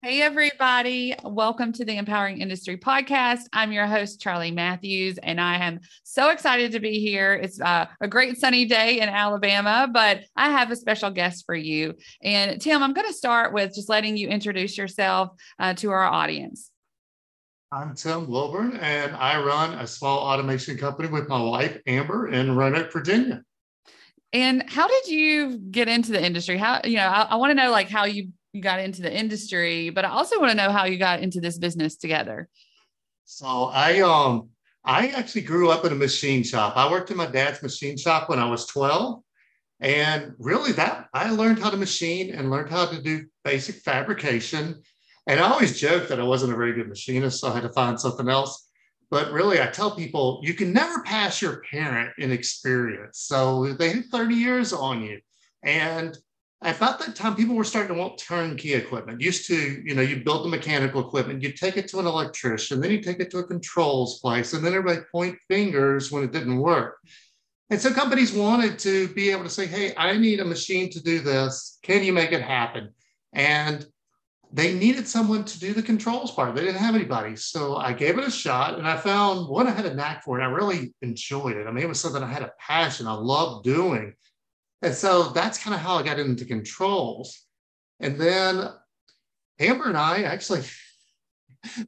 Hey, everybody. Welcome to the Empowering Industry Podcast. I'm your host, Charlie Matthews, and I am so excited to be here. It's uh, a great sunny day in Alabama, but I have a special guest for you. And Tim, I'm going to start with just letting you introduce yourself uh, to our audience. I'm Tim Wilburn, and I run a small automation company with my wife, Amber, in Roanoke, Virginia. And how did you get into the industry? How, you know, I, I want to know like how you you got into the industry, but I also want to know how you got into this business together. So I um I actually grew up in a machine shop. I worked in my dad's machine shop when I was 12. And really that I learned how to machine and learned how to do basic fabrication. And I always joke that I wasn't a very good machinist, so I had to find something else. But really, I tell people you can never pass your parent in experience. So they have 30 years on you. And about that time, people were starting to want turnkey equipment. Used to, you know, you build the mechanical equipment, you take it to an electrician, then you take it to a controls place, and then everybody point fingers when it didn't work. And so companies wanted to be able to say, hey, I need a machine to do this. Can you make it happen? And they needed someone to do the controls part. They didn't have anybody. So I gave it a shot and I found one, I had a knack for it. I really enjoyed it. I mean, it was something I had a passion, I loved doing. And so that's kind of how I got into controls. And then Amber and I actually,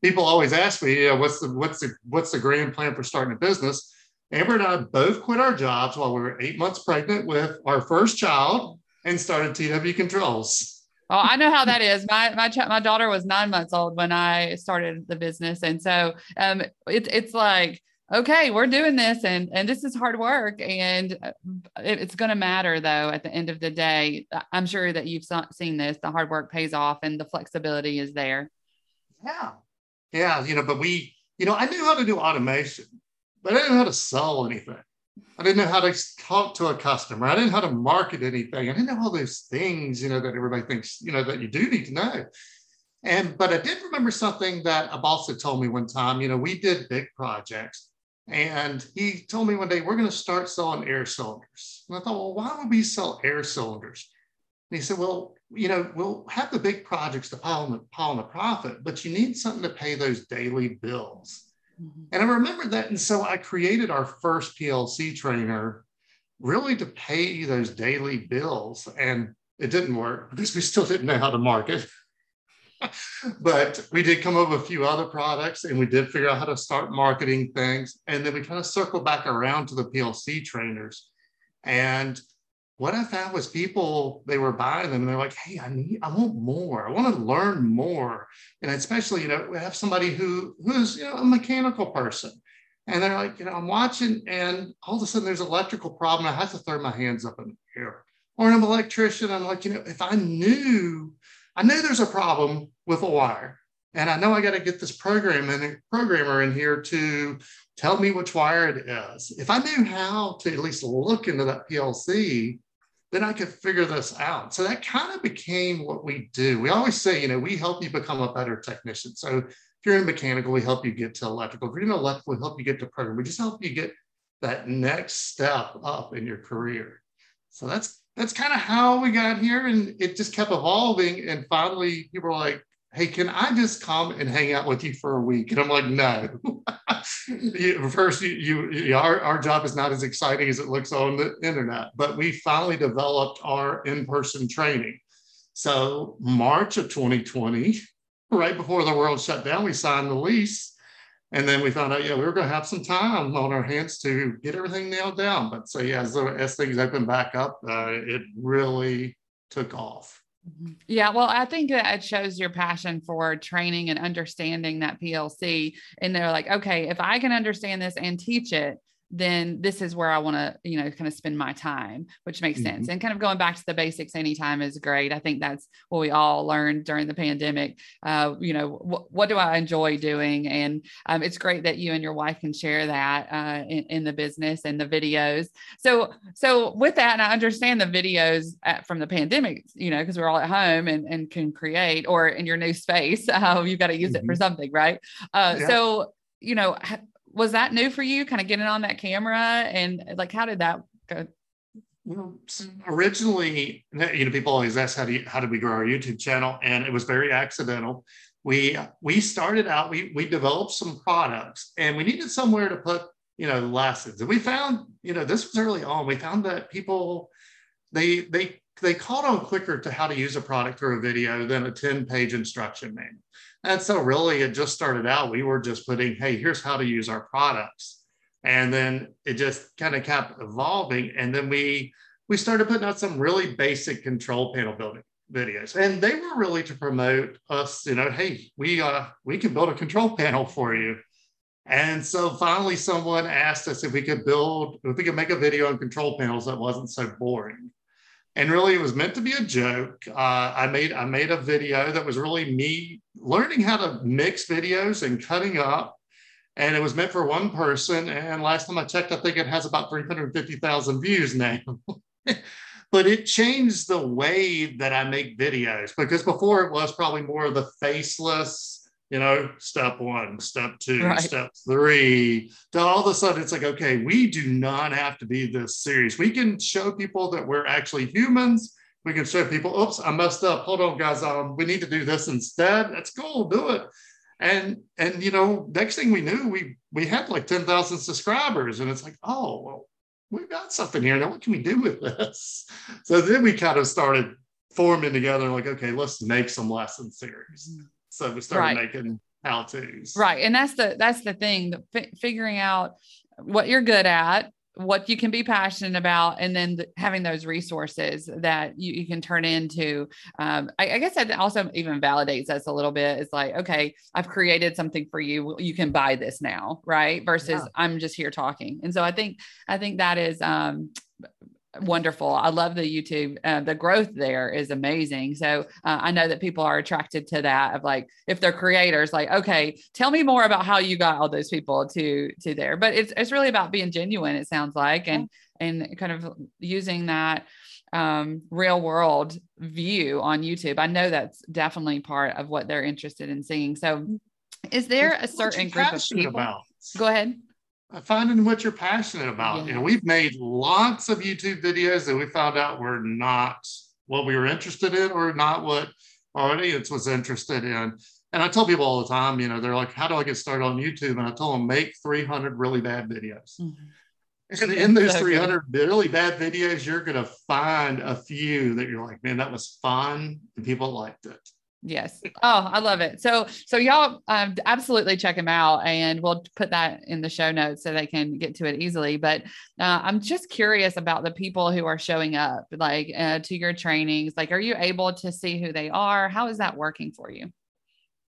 people always ask me, know, what's the what's the what's the grand plan for starting a business? Amber and I both quit our jobs while we were eight months pregnant with our first child and started TW Controls. Oh, I know how that is. My my ch- my daughter was nine months old when I started the business, and so um, it's it's like okay we're doing this and and this is hard work and uh, it's going to matter though at the end of the day. I'm sure that you've seen this. The hard work pays off and the flexibility is there. Yeah. Yeah you know but we you know i knew how to do automation but i didn't know how to sell anything. I didn't know how to talk to a customer. I didn't know how to market anything. I didn't know all those things you know that everybody thinks you know that you do need to know. And but i did remember something that a boss had told me one time. You know we did big projects and he told me one day, we're going to start selling air cylinders. And I thought, well, why would we sell air cylinders? And he said, well, you know, we'll have the big projects to pile on the, pile on the profit, but you need something to pay those daily bills. Mm-hmm. And I remember that. And so I created our first PLC trainer really to pay those daily bills. And it didn't work because we still didn't know how to market. But we did come up with a few other products and we did figure out how to start marketing things. And then we kind of circled back around to the PLC trainers. And what I found was people, they were buying them and they're like, hey, I need, I want more. I want to learn more. And especially, you know, we have somebody who who's, you know, a mechanical person. And they're like, you know, I'm watching and all of a sudden there's an electrical problem. I have to throw my hands up in the air. Or I'm an electrician. I'm like, you know, if I knew I know there's a problem with a wire. And I know I got to get this program and programmer in here to tell me which wire it is. If I knew how to at least look into that PLC, then I could figure this out. So that kind of became what we do. We always say, you know, we help you become a better technician. So if you're in mechanical, we help you get to electrical. If you're in electrical, we help you get to program. We just help you get that next step up in your career. So that's that's kind of how we got here. And it just kept evolving. And finally, people were like, hey, can I just come and hang out with you for a week? And I'm like, no. First, you, you our, our job is not as exciting as it looks on the internet, but we finally developed our in-person training. So March of 2020, right before the world shut down, we signed the lease and then we found out, yeah, we were going to have some time on our hands to get everything nailed down. But so, yeah, as, as things open back up, uh, it really took off. Mm-hmm. Yeah, well, I think that it shows your passion for training and understanding that PLC. And they're like, okay, if I can understand this and teach it, then this is where I want to, you know, kind of spend my time, which makes mm-hmm. sense. And kind of going back to the basics anytime is great. I think that's what we all learned during the pandemic. Uh, you know, wh- what do I enjoy doing? And um, it's great that you and your wife can share that uh, in, in, the business and the videos. So, so with that, and I understand the videos at, from the pandemic, you know, because we're all at home and, and can create, or in your new space, uh, you've got to use mm-hmm. it for mm-hmm. something, right? Uh, yeah. So, you know, was that new for you kind of getting on that camera? And like how did that go? Well, mm-hmm. originally, you know, people always ask how do you, how did we grow our YouTube channel, and it was very accidental. We we started out we we developed some products, and we needed somewhere to put you know lessons, and we found you know this was early on. We found that people they they they caught on quicker to how to use a product through a video than a 10 page instruction manual. And so really it just started out, we were just putting, hey, here's how to use our products. And then it just kind of kept evolving. And then we we started putting out some really basic control panel building videos. And they were really to promote us, you know, hey, we uh we can build a control panel for you. And so finally someone asked us if we could build, if we could make a video on control panels that wasn't so boring and really it was meant to be a joke. Uh, i made i made a video that was really me learning how to mix videos and cutting up. And it was meant for one person. And last time i checked i think it has about 350000 views now. But it changed the way that i make videos because before it was probably more of the faceless you know, step one, step two, right. step three. To all of a sudden, it's like, okay, we do not have to be this serious. We can show people that we're actually humans. We can show people, oops, I messed up. Hold on, guys. Um, we need to do this instead. That's cool. Do it. And and you know, next thing we knew, we we had like 10,000 subscribers. And it's like, oh, well, we've got something here. Now what can we do with this? So then we kind of started forming together, like, okay, let's make some lesson series. Mm-hmm. So we started right. making how to's. Right. And that's the that's the thing, f- figuring out what you're good at, what you can be passionate about, and then the, having those resources that you, you can turn into. Um, I, I, guess that also even validates us a little bit. It's like, okay, I've created something for you. You can buy this now, right? Versus yeah. I'm just here talking. And so I think I think that is um, wonderful. I love the YouTube. Uh, the growth there is amazing. So uh, I know that people are attracted to that. Of like, if they're creators, like, okay, tell me more about how you got all those people to to there. But it's it's really about being genuine. It sounds like, and and kind of using that um, real world view on YouTube. I know that's definitely part of what they're interested in seeing. So, is there a certain group of people? About? Go ahead finding what you're passionate about. Yeah. You know, we've made lots of YouTube videos that we found out were not what we were interested in or not what our audience was interested in. And I tell people all the time, you know, they're like, how do I get started on YouTube? And I tell them, make 300 really bad videos. Mm-hmm. And in those 300 really bad videos, you're going to find a few that you're like, man, that was fun. And people liked it. Yes. Oh, I love it. So, so y'all um, absolutely check him out, and we'll put that in the show notes so they can get to it easily. But uh, I'm just curious about the people who are showing up, like uh, to your trainings. Like, are you able to see who they are? How is that working for you?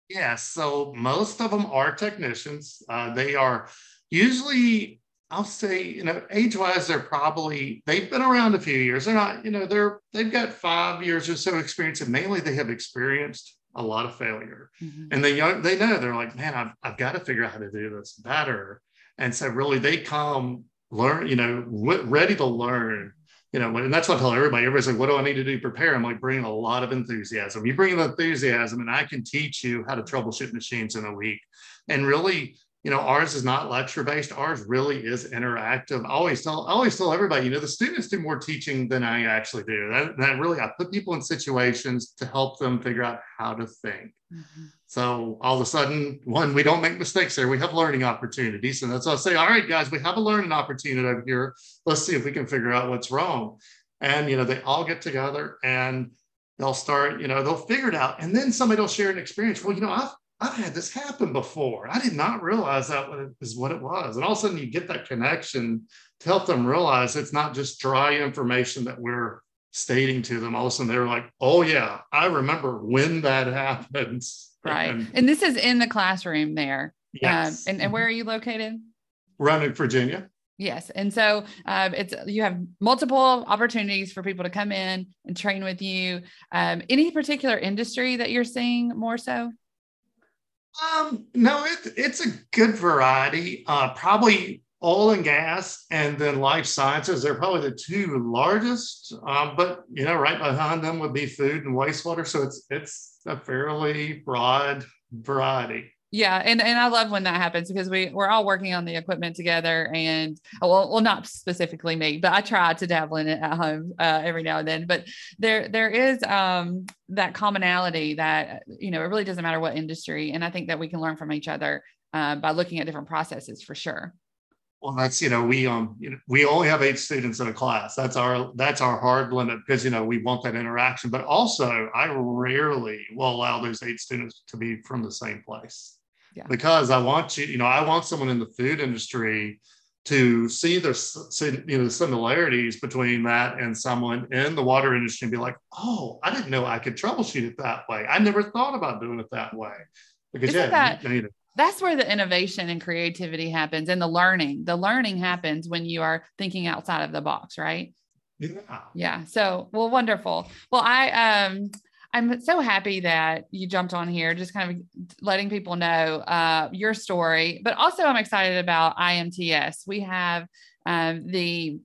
Yeah. So most of them are technicians. Uh, they are usually I'll say, you know, age wise, they're probably, they've been around a few years. They're not, you know, they're, they've got five years or so experience and mainly they have experienced a lot of failure. Mm-hmm. And they, they know, they're like, man, I've, I've got to figure out how to do this better. And so really they come learn, you know, ready to learn, you know, and that's what I tell everybody. Everybody's like, what do I need to do to prepare? I'm like, bring a lot of enthusiasm. You bring the enthusiasm and I can teach you how to troubleshoot machines in a week. And really, you know, ours is not lecture based. Ours really is interactive. I always tell, I always tell everybody, you know, the students do more teaching than I actually do. That, that really, I put people in situations to help them figure out how to think. Mm-hmm. So all of a sudden, one, we don't make mistakes there. We have learning opportunities. And that's why I say, all right, guys, we have a learning opportunity over here. Let's see if we can figure out what's wrong. And, you know, they all get together and they'll start, you know, they'll figure it out. And then somebody will share an experience. Well, you know, I've, I've had this happen before. I did not realize that is what it was. And all of a sudden, you get that connection to help them realize it's not just dry information that we're stating to them. All of a sudden, they're like, oh, yeah, I remember when that happens. Right. And, and this is in the classroom there. Yes. Um, and, and where are you located? Roanoke, Virginia. Yes. And so uh, it's you have multiple opportunities for people to come in and train with you. Um, any particular industry that you're seeing more so? Um, no, it, it's a good variety. Uh, probably oil and gas and then life sciences. They're probably the two largest. Um, but you know, right behind them would be food and wastewater. So it's it's a fairly broad variety. Yeah, and and I love when that happens because we we're all working on the equipment together, and well, well, not specifically me, but I try to dabble in it at home uh, every now and then. But there there is um, that commonality that you know it really doesn't matter what industry, and I think that we can learn from each other uh, by looking at different processes for sure. Well, that's you know we um you know, we only have eight students in a class. That's our that's our hard limit because you know we want that interaction. But also, I rarely will allow those eight students to be from the same place yeah. because I want you you know I want someone in the food industry to see the you know the similarities between that and someone in the water industry and be like, oh, I didn't know I could troubleshoot it that way. I never thought about doing it that way. Because Isn't yeah, that, you know, that's where the innovation and creativity happens and the learning the learning happens when you are thinking outside of the box right yeah yeah so well wonderful well i um i'm so happy that you jumped on here just kind of letting people know uh, your story but also i'm excited about imts we have um, the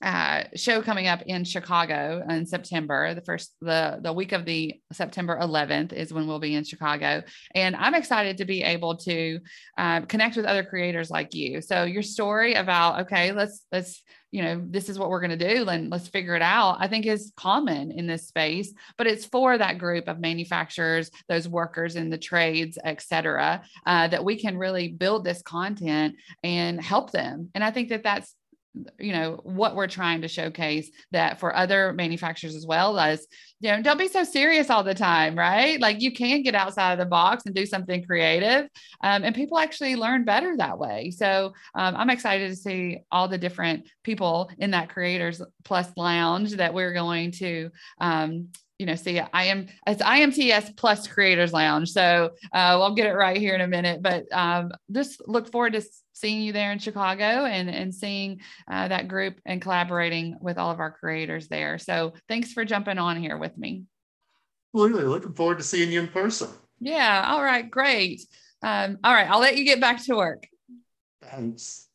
uh, show coming up in Chicago in September. The first, the the week of the September 11th is when we'll be in Chicago, and I'm excited to be able to uh, connect with other creators like you. So your story about okay, let's let's you know this is what we're going to do and let's figure it out i think is common in this space but it's for that group of manufacturers those workers in the trades et cetera uh, that we can really build this content and help them and i think that that's you know what we're trying to showcase that for other manufacturers as well as you know don't be so serious all the time right? Like you can get outside of the box and do something creative um, and people actually learn better that way. So um, i'm excited to see all the different people in that creators plus lounge that we're going to um, you know, see, I am it's IMTS plus Creators Lounge. So uh, we'll get it right here in a minute. But um, just look forward to seeing you there in Chicago and and seeing uh, that group and collaborating with all of our creators there. So thanks for jumping on here with me. Absolutely, looking forward to seeing you in person. Yeah. All right. Great. Um, all right. I'll let you get back to work. Thanks.